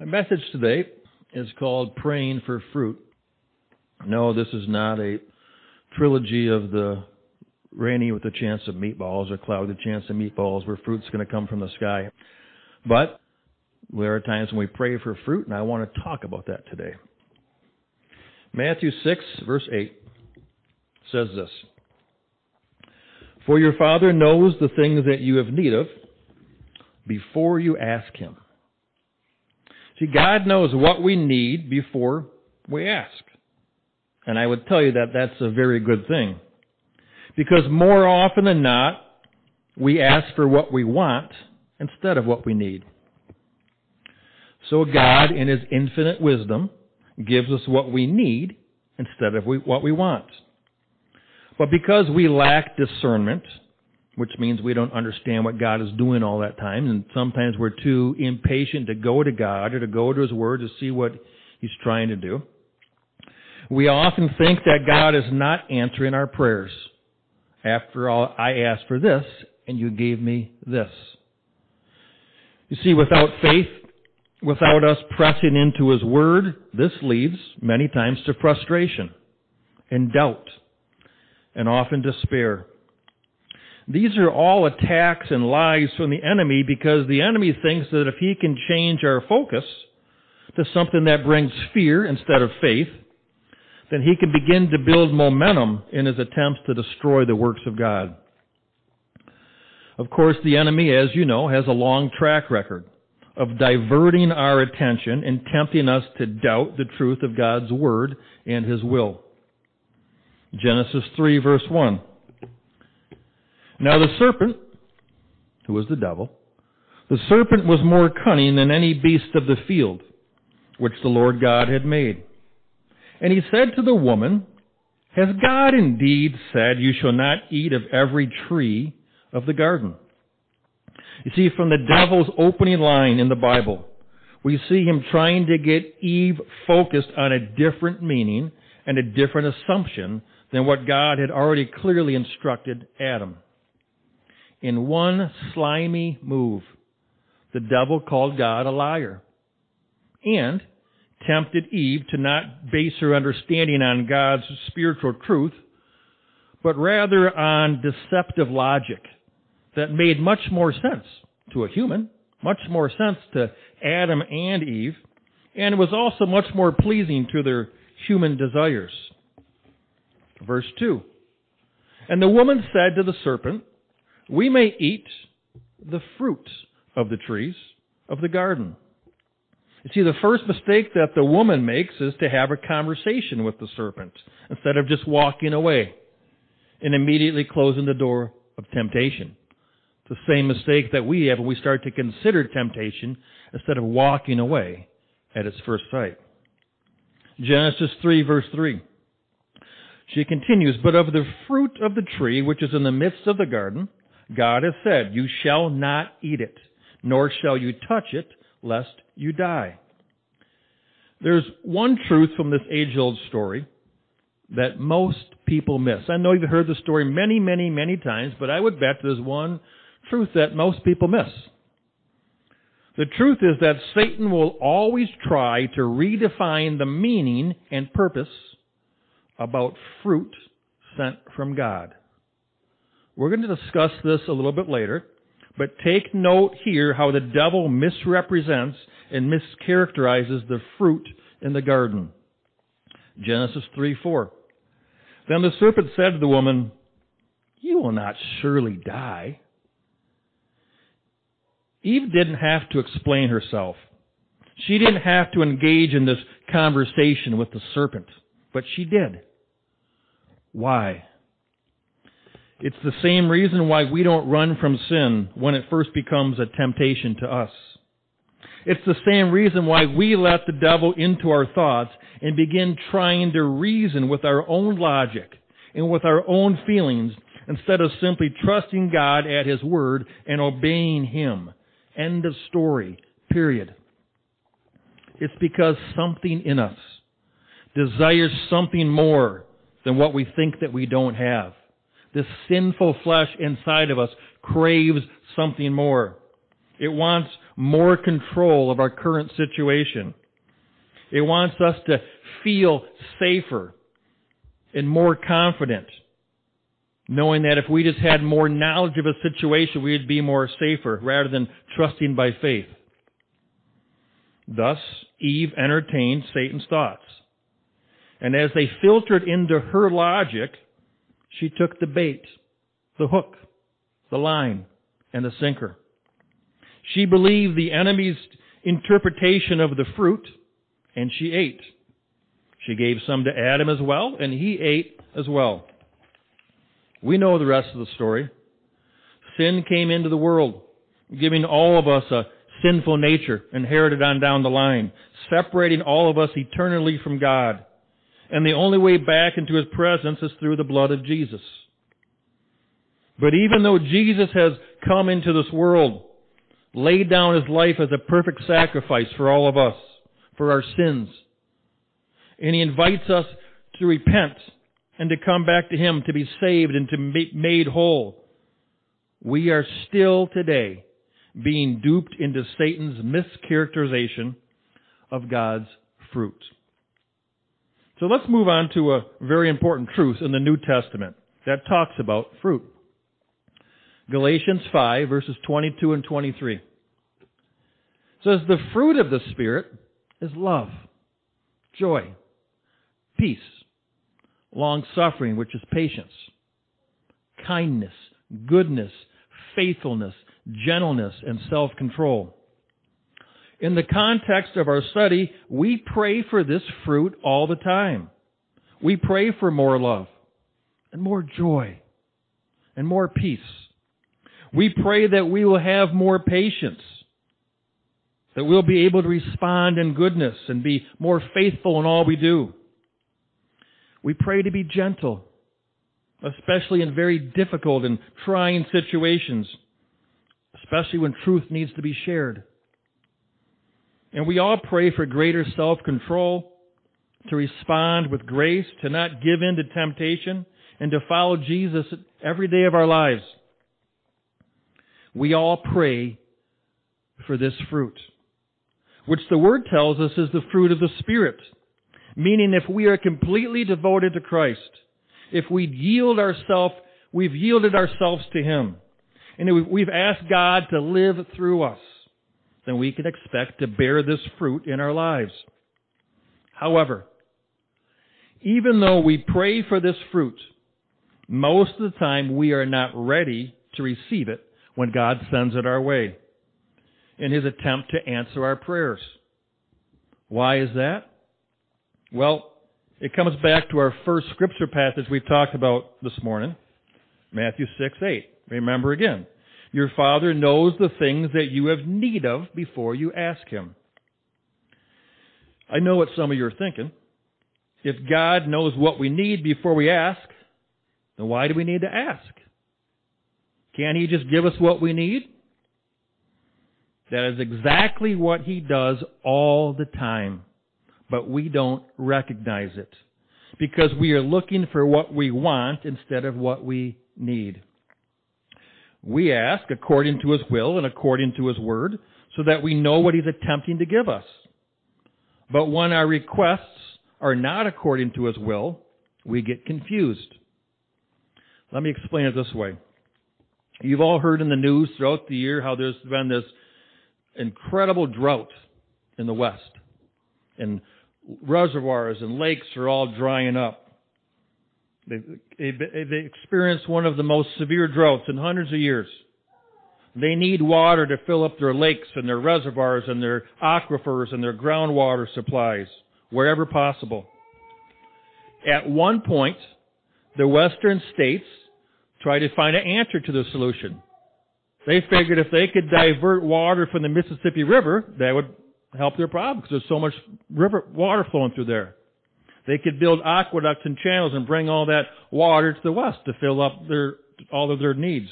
My message today is called Praying for Fruit. No, this is not a trilogy of the Rainy with a chance of meatballs or Cloud with a chance of meatballs where fruit's going to come from the sky. But there are times when we pray for fruit, and I want to talk about that today. Matthew 6, verse 8 says this For your Father knows the things that you have need of before you ask Him. See, God knows what we need before we ask. And I would tell you that that's a very good thing. Because more often than not, we ask for what we want instead of what we need. So God, in His infinite wisdom, gives us what we need instead of what we want. But because we lack discernment, which means we don't understand what God is doing all that time, and sometimes we're too impatient to go to God or to go to His Word to see what He's trying to do. We often think that God is not answering our prayers. After all, I asked for this, and you gave me this. You see, without faith, without us pressing into His Word, this leads many times to frustration and doubt and often despair. These are all attacks and lies from the enemy because the enemy thinks that if he can change our focus to something that brings fear instead of faith, then he can begin to build momentum in his attempts to destroy the works of God. Of course, the enemy, as you know, has a long track record of diverting our attention and tempting us to doubt the truth of God's Word and His will. Genesis 3 verse 1. Now the serpent, who was the devil, the serpent was more cunning than any beast of the field, which the Lord God had made. And he said to the woman, Has God indeed said, You shall not eat of every tree of the garden? You see, from the devil's opening line in the Bible, we see him trying to get Eve focused on a different meaning and a different assumption than what God had already clearly instructed Adam. In one slimy move, the devil called God a liar and tempted Eve to not base her understanding on God's spiritual truth, but rather on deceptive logic that made much more sense to a human, much more sense to Adam and Eve, and was also much more pleasing to their human desires. Verse 2. And the woman said to the serpent, we may eat the fruit of the trees of the garden. You see, the first mistake that the woman makes is to have a conversation with the serpent instead of just walking away and immediately closing the door of temptation. The same mistake that we have when we start to consider temptation instead of walking away at its first sight. Genesis 3 verse 3. She continues, But of the fruit of the tree which is in the midst of the garden, God has said, You shall not eat it, nor shall you touch it, lest you die. There's one truth from this age old story that most people miss. I know you've heard the story many, many, many times, but I would bet there's one truth that most people miss. The truth is that Satan will always try to redefine the meaning and purpose about fruit sent from God. We're going to discuss this a little bit later, but take note here how the devil misrepresents and mischaracterizes the fruit in the garden. Genesis 3 4. Then the serpent said to the woman, You will not surely die. Eve didn't have to explain herself. She didn't have to engage in this conversation with the serpent, but she did. Why? It's the same reason why we don't run from sin when it first becomes a temptation to us. It's the same reason why we let the devil into our thoughts and begin trying to reason with our own logic and with our own feelings instead of simply trusting God at His Word and obeying Him. End of story. Period. It's because something in us desires something more than what we think that we don't have. This sinful flesh inside of us craves something more. It wants more control of our current situation. It wants us to feel safer and more confident, knowing that if we just had more knowledge of a situation, we'd be more safer rather than trusting by faith. Thus, Eve entertained Satan's thoughts. And as they filtered into her logic, she took the bait, the hook, the line, and the sinker. She believed the enemy's interpretation of the fruit, and she ate. She gave some to Adam as well, and he ate as well. We know the rest of the story. Sin came into the world, giving all of us a sinful nature inherited on down the line, separating all of us eternally from God. And the only way back into His presence is through the blood of Jesus. But even though Jesus has come into this world, laid down His life as a perfect sacrifice for all of us, for our sins, and He invites us to repent and to come back to Him to be saved and to be made whole, we are still today being duped into Satan's mischaracterization of God's fruit. So let's move on to a very important truth in the New Testament that talks about fruit. Galatians 5 verses 22 and 23 says the fruit of the Spirit is love, joy, peace, long suffering, which is patience, kindness, goodness, faithfulness, gentleness, and self-control. In the context of our study, we pray for this fruit all the time. We pray for more love and more joy and more peace. We pray that we will have more patience, that we'll be able to respond in goodness and be more faithful in all we do. We pray to be gentle, especially in very difficult and trying situations, especially when truth needs to be shared. And we all pray for greater self-control, to respond with grace, to not give in to temptation, and to follow Jesus every day of our lives. We all pray for this fruit, which the Word tells us is the fruit of the Spirit. Meaning if we are completely devoted to Christ, if we yield ourselves, we've yielded ourselves to Him, and we've asked God to live through us, then we can expect to bear this fruit in our lives. However, even though we pray for this fruit, most of the time we are not ready to receive it when God sends it our way in His attempt to answer our prayers. Why is that? Well, it comes back to our first scripture passage we talked about this morning, Matthew 6, 8. Remember again. Your Father knows the things that you have need of before you ask Him. I know what some of you are thinking. If God knows what we need before we ask, then why do we need to ask? Can't He just give us what we need? That is exactly what He does all the time but we don't recognize it because we are looking for what we want instead of what we need. We ask according to His will and according to His word so that we know what He's attempting to give us. But when our requests are not according to His will, we get confused. Let me explain it this way. You've all heard in the news throughout the year how there's been this incredible drought in the West. And reservoirs and lakes are all drying up. They, experienced one of the most severe droughts in hundreds of years. They need water to fill up their lakes and their reservoirs and their aquifers and their groundwater supplies wherever possible. At one point, the western states tried to find an answer to the solution. They figured if they could divert water from the Mississippi River, that would help their problem because there's so much river water flowing through there. They could build aqueducts and channels and bring all that water to the west to fill up their all of their needs.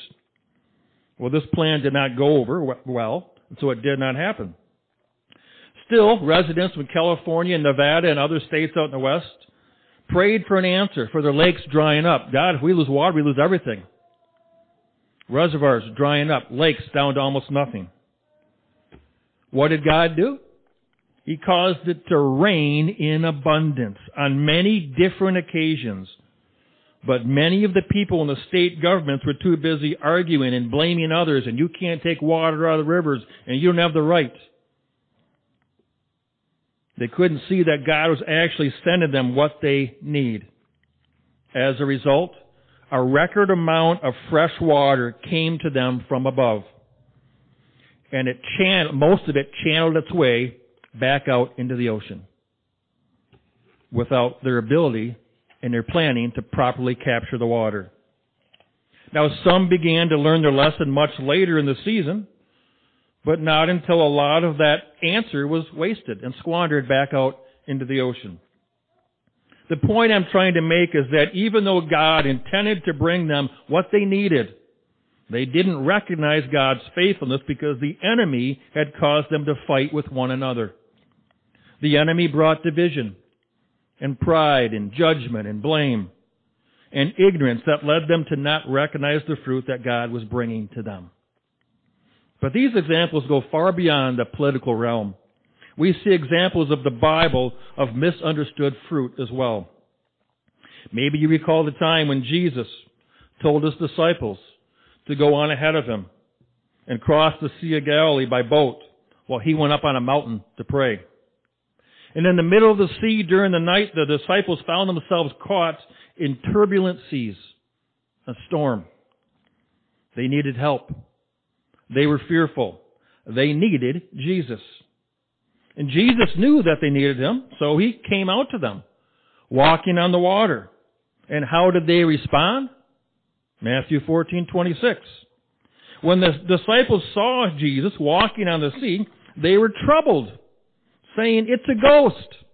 Well, this plan did not go over well, so it did not happen. Still, residents in California and Nevada and other states out in the west prayed for an answer for their lakes drying up. God, if we lose water, we lose everything. Reservoirs drying up, lakes down to almost nothing. What did God do? He caused it to rain in abundance on many different occasions. But many of the people in the state governments were too busy arguing and blaming others and you can't take water out of the rivers and you don't have the right. They couldn't see that God was actually sending them what they need. As a result, a record amount of fresh water came to them from above. And it channeled, most of it channeled its way back out into the ocean without their ability and their planning to properly capture the water. Now some began to learn their lesson much later in the season, but not until a lot of that answer was wasted and squandered back out into the ocean. The point I'm trying to make is that even though God intended to bring them what they needed, they didn't recognize God's faithfulness because the enemy had caused them to fight with one another. The enemy brought division and pride and judgment and blame and ignorance that led them to not recognize the fruit that God was bringing to them. But these examples go far beyond the political realm. We see examples of the Bible of misunderstood fruit as well. Maybe you recall the time when Jesus told his disciples to go on ahead of him and cross the Sea of Galilee by boat while he went up on a mountain to pray. And in the middle of the sea during the night, the disciples found themselves caught in turbulent seas, a storm. They needed help. They were fearful. They needed Jesus. And Jesus knew that they needed him, so he came out to them, walking on the water. And how did they respond? Matthew 14:26. When the disciples saw Jesus walking on the sea, they were troubled, saying, "It's a ghost."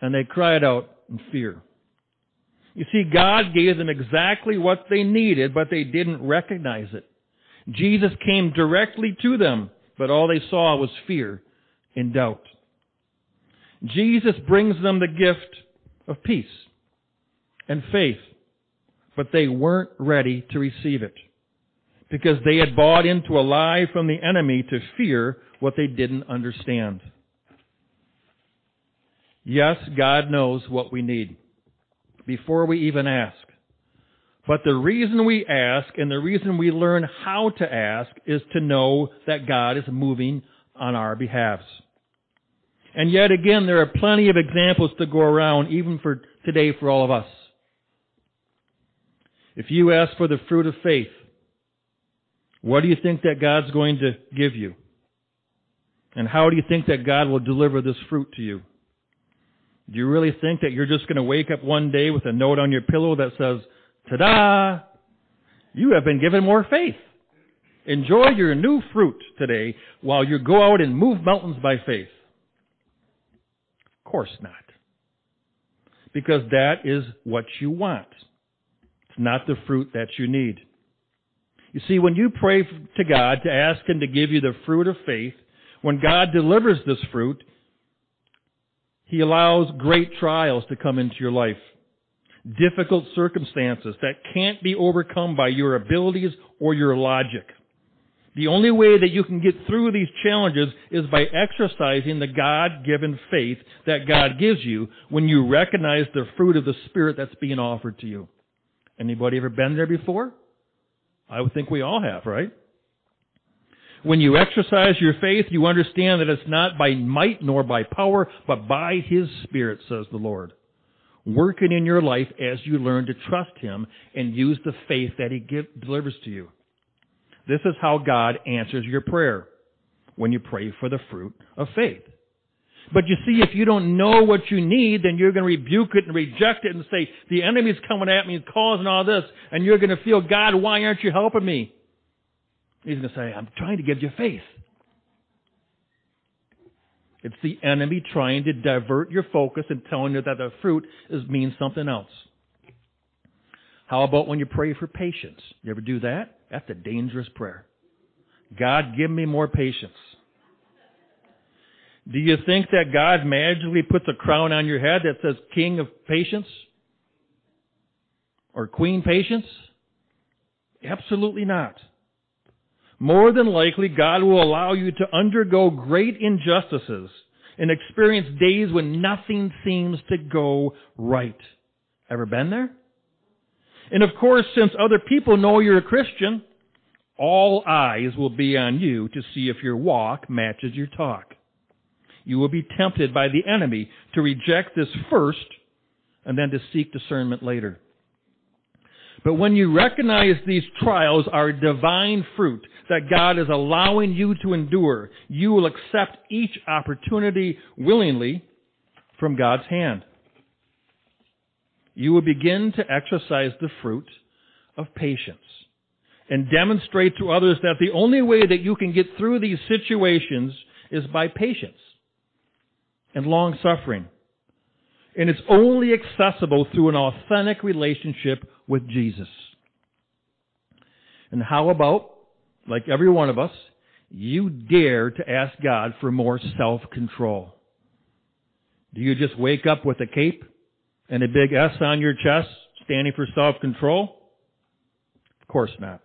And they cried out in fear. You see, God gave them exactly what they needed, but they didn't recognize it. Jesus came directly to them, but all they saw was fear and doubt. Jesus brings them the gift of peace and faith, but they weren't ready to receive it because they had bought into a lie from the enemy to fear what they didn't understand. Yes, God knows what we need before we even ask. But the reason we ask and the reason we learn how to ask is to know that God is moving on our behalves. And yet again, there are plenty of examples to go around, even for today for all of us. If you ask for the fruit of faith, what do you think that God's going to give you? And how do you think that God will deliver this fruit to you? Do you really think that you're just going to wake up one day with a note on your pillow that says, ta-da, you have been given more faith. Enjoy your new fruit today while you go out and move mountains by faith. Of course not. Because that is what you want. It's not the fruit that you need. You see, when you pray to God to ask Him to give you the fruit of faith, when God delivers this fruit, He allows great trials to come into your life. Difficult circumstances that can't be overcome by your abilities or your logic. The only way that you can get through these challenges is by exercising the God-given faith that God gives you when you recognize the fruit of the Spirit that's being offered to you. Anybody ever been there before? I would think we all have, right? When you exercise your faith, you understand that it's not by might nor by power, but by His Spirit, says the Lord. Working in your life as you learn to trust Him and use the faith that He give, delivers to you. This is how God answers your prayer when you pray for the fruit of faith. But you see, if you don't know what you need, then you're going to rebuke it and reject it and say, the enemy's coming at me and causing all this, and you're going to feel, God, why aren't you helping me? He's going to say, I'm trying to give you faith. It's the enemy trying to divert your focus and telling you that the fruit is, means something else. How about when you pray for patience? You ever do that? That's a dangerous prayer. God, give me more patience. Do you think that God magically puts a crown on your head that says King of Patience? Or Queen Patience? Absolutely not. more than likely God will allow you to undergo great injustices and experience days when nothing seems to go right. Ever been there? And of course, since other people know you're a Christian, all eyes will be on you to see if your walk matches your talk. You will be tempted by the enemy to reject this first and then to seek discernment later. But when you recognize these trials are divine fruit that God is allowing you to endure, you will accept each opportunity willingly from God's hand. You will begin to exercise the fruit of patience and demonstrate to others that the only way that you can get through these situations is by patience and long suffering. And it's only accessible through an authentic relationship with Jesus. And how about, like every one of us, you dare to ask God for more self-control? Do you just wake up with a cape and a big S on your chest standing for self-control? Of course not.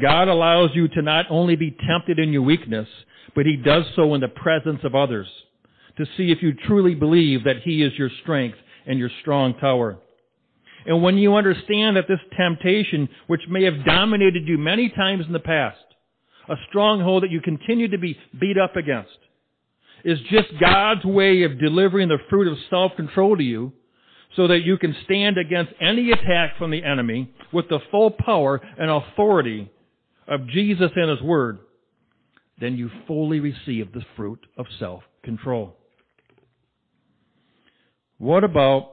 God allows you to not only be tempted in your weakness, but He does so in the presence of others to see if you truly believe that He is your strength and your strong tower. And when you understand that this temptation, which may have dominated you many times in the past, a stronghold that you continue to be beat up against, is just God's way of delivering the fruit of self-control to you so that you can stand against any attack from the enemy with the full power and authority of Jesus and His Word, then you fully receive the fruit of self-control. What about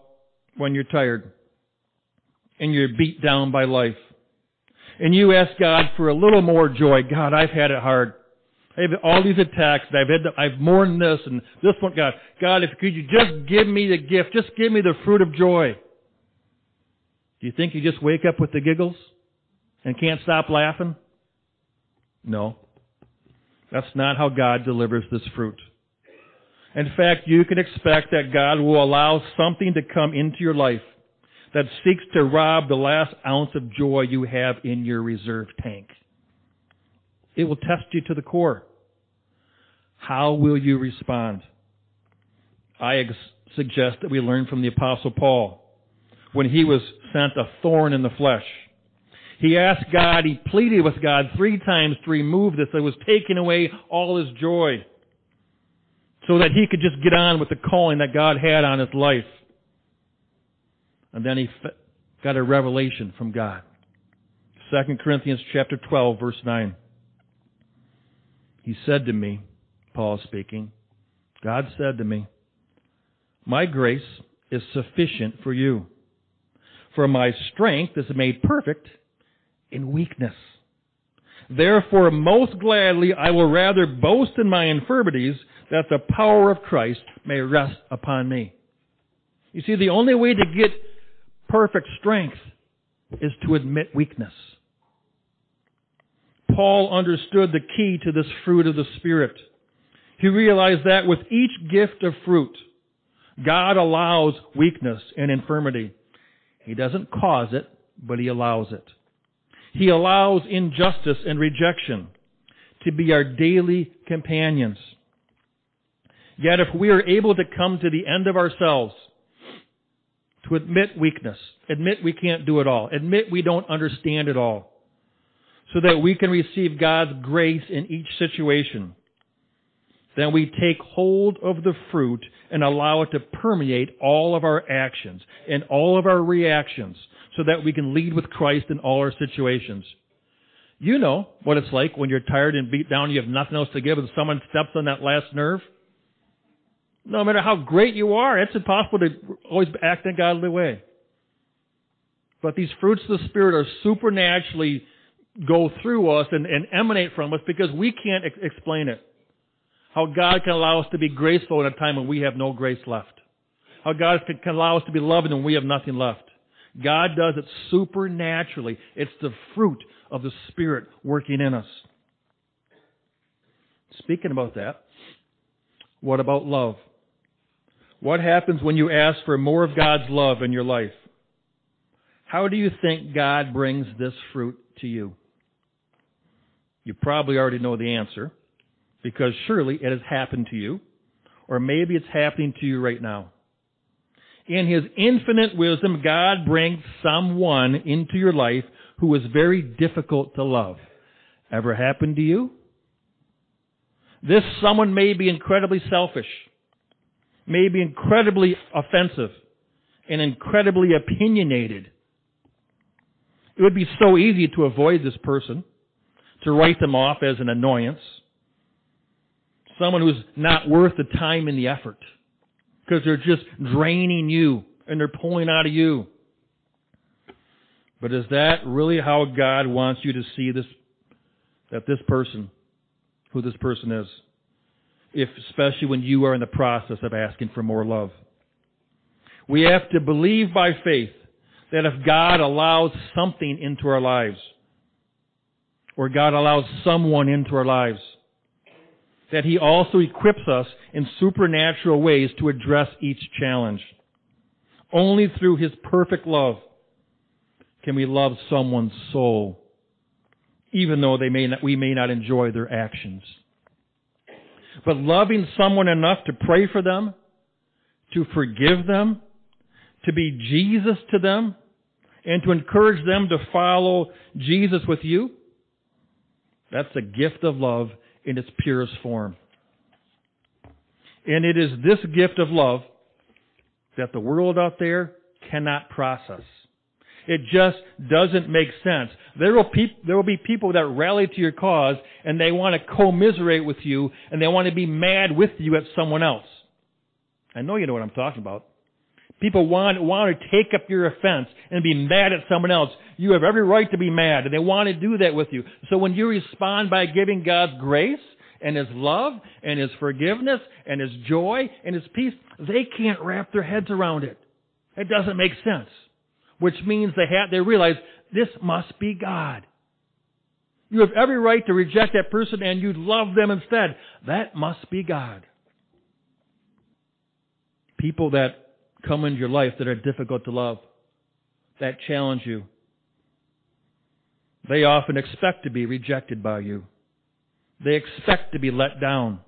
when you're tired and you're beat down by life and you ask God for a little more joy? God, I've had it hard. I have had all these attacks. I've had, the, I've mourned this and this one. God, God, if could you just give me the gift, just give me the fruit of joy. Do you think you just wake up with the giggles and can't stop laughing? No. That's not how God delivers this fruit. In fact, you can expect that God will allow something to come into your life that seeks to rob the last ounce of joy you have in your reserve tank. It will test you to the core. How will you respond? I ex- suggest that we learn from the apostle Paul when he was sent a thorn in the flesh. He asked God, he pleaded with God three times to remove this that was taking away all his joy so that he could just get on with the calling that God had on his life. And then he got a revelation from God. 2 Corinthians chapter 12 verse 9. He said to me, Paul speaking, God said to me, My grace is sufficient for you, for my strength is made perfect in weakness. Therefore, most gladly I will rather boast in my infirmities that the power of Christ may rest upon me. You see, the only way to get perfect strength is to admit weakness. Paul understood the key to this fruit of the Spirit. He realized that with each gift of fruit, God allows weakness and infirmity. He doesn't cause it, but He allows it. He allows injustice and rejection to be our daily companions. Yet if we are able to come to the end of ourselves, to admit weakness, admit we can't do it all, admit we don't understand it all, so that we can receive God's grace in each situation, then we take hold of the fruit and allow it to permeate all of our actions and all of our reactions so that we can lead with Christ in all our situations. You know what it's like when you're tired and beat down, you have nothing else to give, and someone steps on that last nerve. No matter how great you are, it's impossible to always act in a godly way. But these fruits of the Spirit are supernaturally go through us and, and emanate from us because we can't ex- explain it. How God can allow us to be graceful in a time when we have no grace left. How God can, can allow us to be loving when we have nothing left. God does it supernaturally. It's the fruit of the Spirit working in us. Speaking about that, what about love? What happens when you ask for more of God's love in your life? How do you think God brings this fruit to you? You probably already know the answer because surely it has happened to you, or maybe it's happening to you right now. In His infinite wisdom, God brings someone into your life who is very difficult to love. Ever happened to you? This someone may be incredibly selfish, may be incredibly offensive, and incredibly opinionated. It would be so easy to avoid this person, to write them off as an annoyance, someone who's not worth the time and the effort, because they're just draining you and they're pulling out of you. But is that really how God wants you to see this, that this person, who this person is? If, especially when you are in the process of asking for more love. We have to believe by faith that if God allows something into our lives, or God allows someone into our lives, that He also equips us in supernatural ways to address each challenge. Only through His perfect love can we love someone's soul, even though they may not, we may not enjoy their actions. But loving someone enough to pray for them, to forgive them, to be Jesus to them, and to encourage them to follow Jesus with you, that's the gift of love in its purest form. And it is this gift of love that the world out there cannot process. It just doesn't make sense. There will, there will be people that rally to your cause and they want to commiserate with you and they want to be mad with you at someone else. I know you know what I'm talking about. People want, want to take up your offense and be mad at someone else. You have every right to be mad and they want to do that with you. So when you respond by giving God's grace and His love and His forgiveness and His joy and His peace, they can't wrap their heads around it. It doesn't make sense. Which means they have, they realize this must be God. You have every right to reject that person and you love them instead. That must be God. People that come into your life that are difficult to love, that challenge you. They often expect to be rejected by you. They expect to be let down.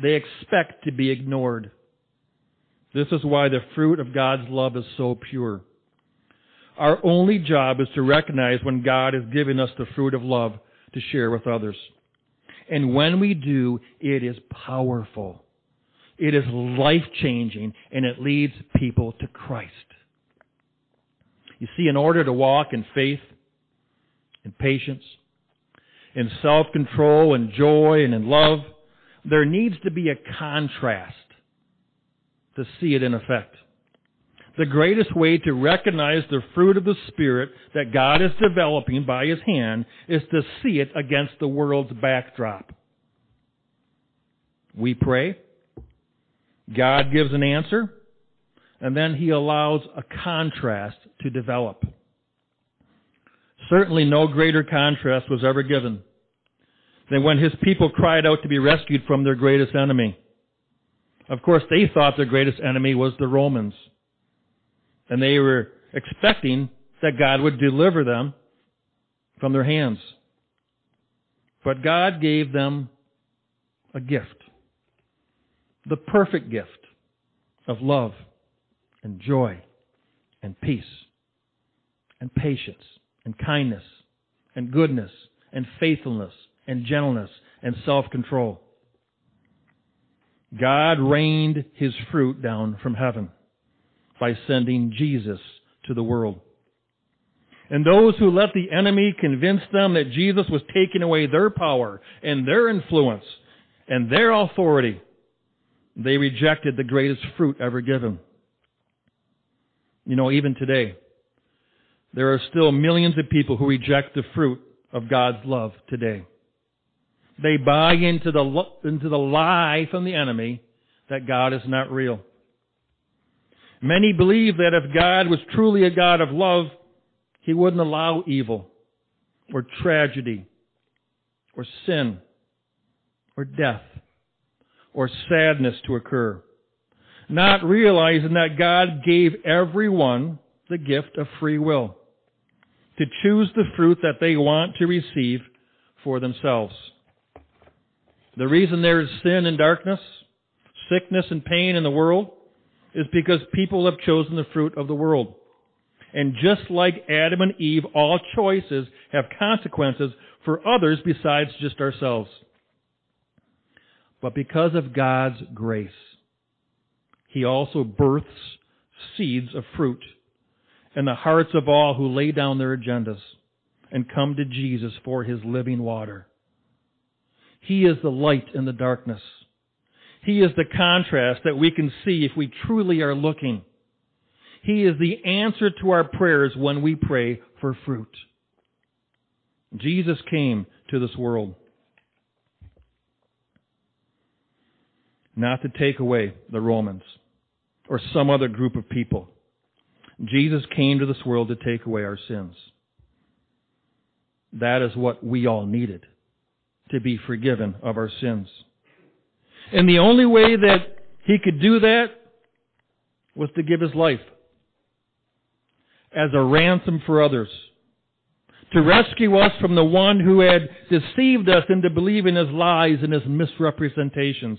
They expect to be ignored. This is why the fruit of God's love is so pure. Our only job is to recognize when God is giving us the fruit of love to share with others. And when we do, it is powerful. It is life changing and it leads people to Christ. You see, in order to walk in faith, in patience, in self control, and joy, and in love, there needs to be a contrast to see it in effect. The greatest way to recognize the fruit of the Spirit that God is developing by His hand is to see it against the world's backdrop. We pray God gives an answer, and then he allows a contrast to develop. Certainly no greater contrast was ever given than when his people cried out to be rescued from their greatest enemy. Of course, they thought their greatest enemy was the Romans. And they were expecting that God would deliver them from their hands. But God gave them a gift the perfect gift of love and joy and peace and patience and kindness and goodness and faithfulness and gentleness and self-control. God rained his fruit down from heaven by sending Jesus to the world. And those who let the enemy convince them that Jesus was taking away their power and their influence and their authority they rejected the greatest fruit ever given. You know, even today, there are still millions of people who reject the fruit of God's love today. They buy into the, into the lie from the enemy that God is not real. Many believe that if God was truly a God of love, He wouldn't allow evil or tragedy or sin or death or sadness to occur, not realizing that God gave everyone the gift of free will to choose the fruit that they want to receive for themselves. The reason there is sin and darkness, sickness and pain in the world, is because people have chosen the fruit of the world. And just like Adam and Eve, all choices have consequences for others besides just ourselves. But because of God's grace, He also births seeds of fruit in the hearts of all who lay down their agendas and come to Jesus for His living water. He is the light in the darkness. He is the contrast that we can see if we truly are looking. He is the answer to our prayers when we pray for fruit. Jesus came to this world not to take away the Romans or some other group of people. Jesus came to this world to take away our sins. That is what we all needed to be forgiven of our sins. And the only way that he could do that was to give his life as a ransom for others. To rescue us from the one who had deceived us into believing his lies and his misrepresentations.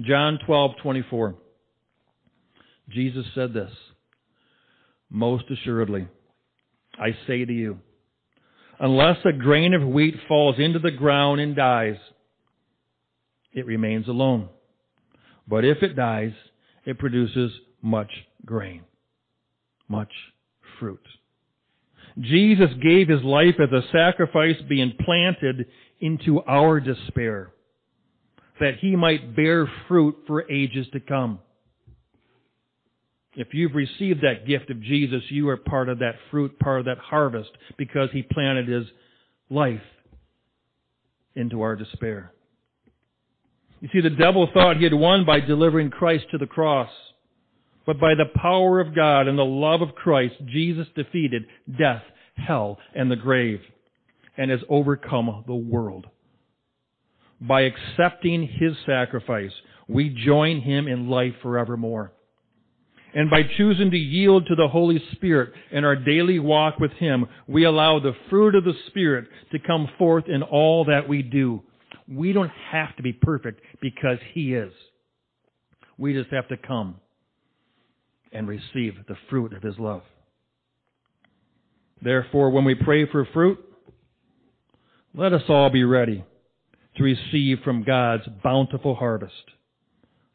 John 12:24. Jesus said this, Most assuredly, I say to you, unless a grain of wheat falls into the ground and dies, it remains alone. But if it dies, it produces much grain, much fruit. Jesus gave his life as a sacrifice being planted into our despair, that he might bear fruit for ages to come. If you've received that gift of Jesus, you are part of that fruit, part of that harvest, because he planted his life into our despair. You see, the devil thought he had won by delivering Christ to the cross. But by the power of God and the love of Christ, Jesus defeated death, hell, and the grave, and has overcome the world. By accepting his sacrifice, we join him in life forevermore. And by choosing to yield to the Holy Spirit in our daily walk with Him, we allow the fruit of the Spirit to come forth in all that we do. We don't have to be perfect because He is. We just have to come and receive the fruit of His love. Therefore, when we pray for fruit, let us all be ready to receive from God's bountiful harvest,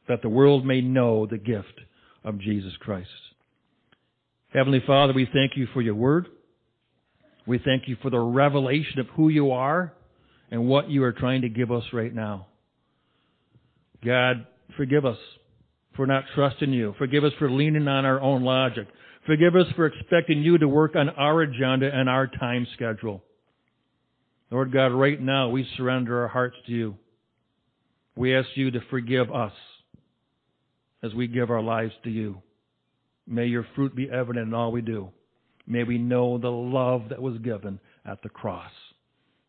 that the world may know the gift of Jesus Christ. Heavenly Father, we thank you for your word. We thank you for the revelation of who you are and what you are trying to give us right now. God, forgive us for not trusting you. Forgive us for leaning on our own logic. Forgive us for expecting you to work on our agenda and our time schedule. Lord God, right now we surrender our hearts to you. We ask you to forgive us as we give our lives to you. May your fruit be evident in all we do. May we know the love that was given at the cross.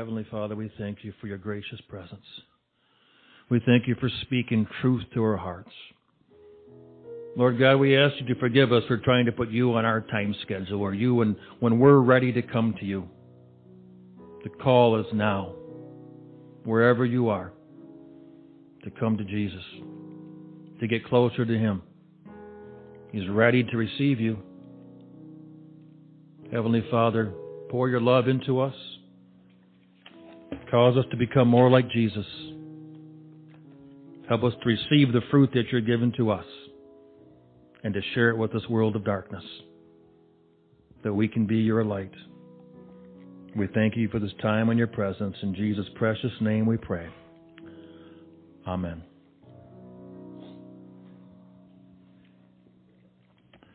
Heavenly Father, we thank you for your gracious presence. We thank you for speaking truth to our hearts. Lord God, we ask you to forgive us for trying to put you on our time schedule or you when, when we're ready to come to you. The call is now, wherever you are, to come to Jesus, to get closer to Him. He's ready to receive you. Heavenly Father, pour your love into us. Cause us to become more like Jesus. Help us to receive the fruit that you're given to us and to share it with this world of darkness, that we can be your light. We thank you for this time and your presence. In Jesus' precious name we pray. Amen.